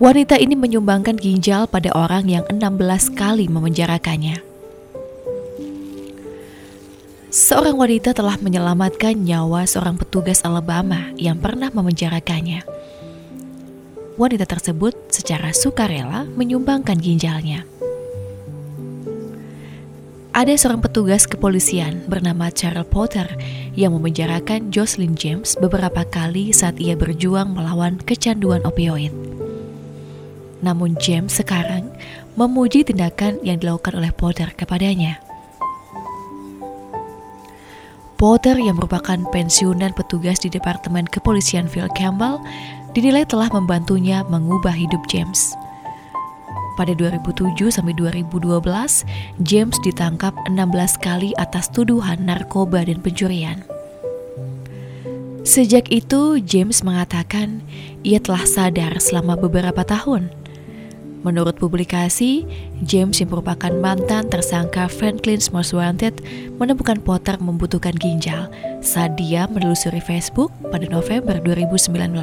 Wanita ini menyumbangkan ginjal pada orang yang 16 kali memenjarakannya. Seorang wanita telah menyelamatkan nyawa seorang petugas Alabama yang pernah memenjarakannya. Wanita tersebut secara sukarela menyumbangkan ginjalnya. Ada seorang petugas kepolisian bernama Charles Potter yang memenjarakan Jocelyn James beberapa kali saat ia berjuang melawan kecanduan opioid. Namun James sekarang memuji tindakan yang dilakukan oleh Potter kepadanya. Potter yang merupakan pensiunan petugas di Departemen Kepolisian Phil Campbell dinilai telah membantunya mengubah hidup James. Pada 2007 sampai 2012, James ditangkap 16 kali atas tuduhan narkoba dan pencurian. Sejak itu, James mengatakan ia telah sadar selama beberapa tahun Menurut publikasi, James yang merupakan mantan tersangka Franklin's Most Wanted menemukan Potter membutuhkan ginjal saat dia menelusuri Facebook pada November 2019.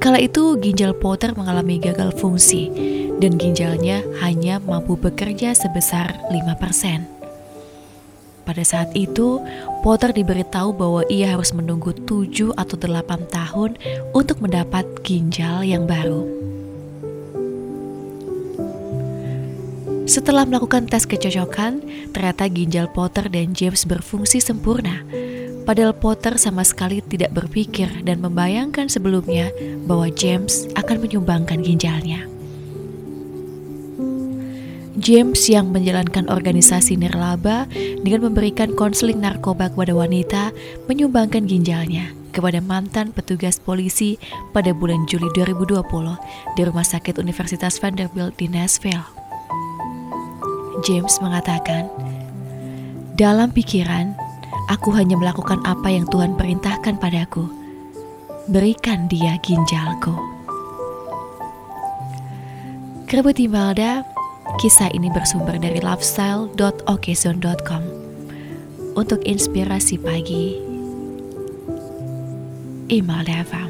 Kala itu ginjal Potter mengalami gagal fungsi dan ginjalnya hanya mampu bekerja sebesar 5%. Pada saat itu, Potter diberitahu bahwa ia harus menunggu 7 atau 8 tahun untuk mendapat ginjal yang baru. Setelah melakukan tes kecocokan, ternyata ginjal Potter dan James berfungsi sempurna. Padahal Potter sama sekali tidak berpikir dan membayangkan sebelumnya bahwa James akan menyumbangkan ginjalnya. James yang menjalankan organisasi nirlaba dengan memberikan konseling narkoba kepada wanita menyumbangkan ginjalnya kepada mantan petugas polisi pada bulan Juli 2020 di Rumah Sakit Universitas Vanderbilt di Nashville. James mengatakan, "Dalam pikiran, aku hanya melakukan apa yang Tuhan perintahkan padaku. Berikan dia ginjalku." Kerabat Imelda, kisah ini bersumber dari lifestyle.okezone.com. Untuk inspirasi pagi, Imelda FM.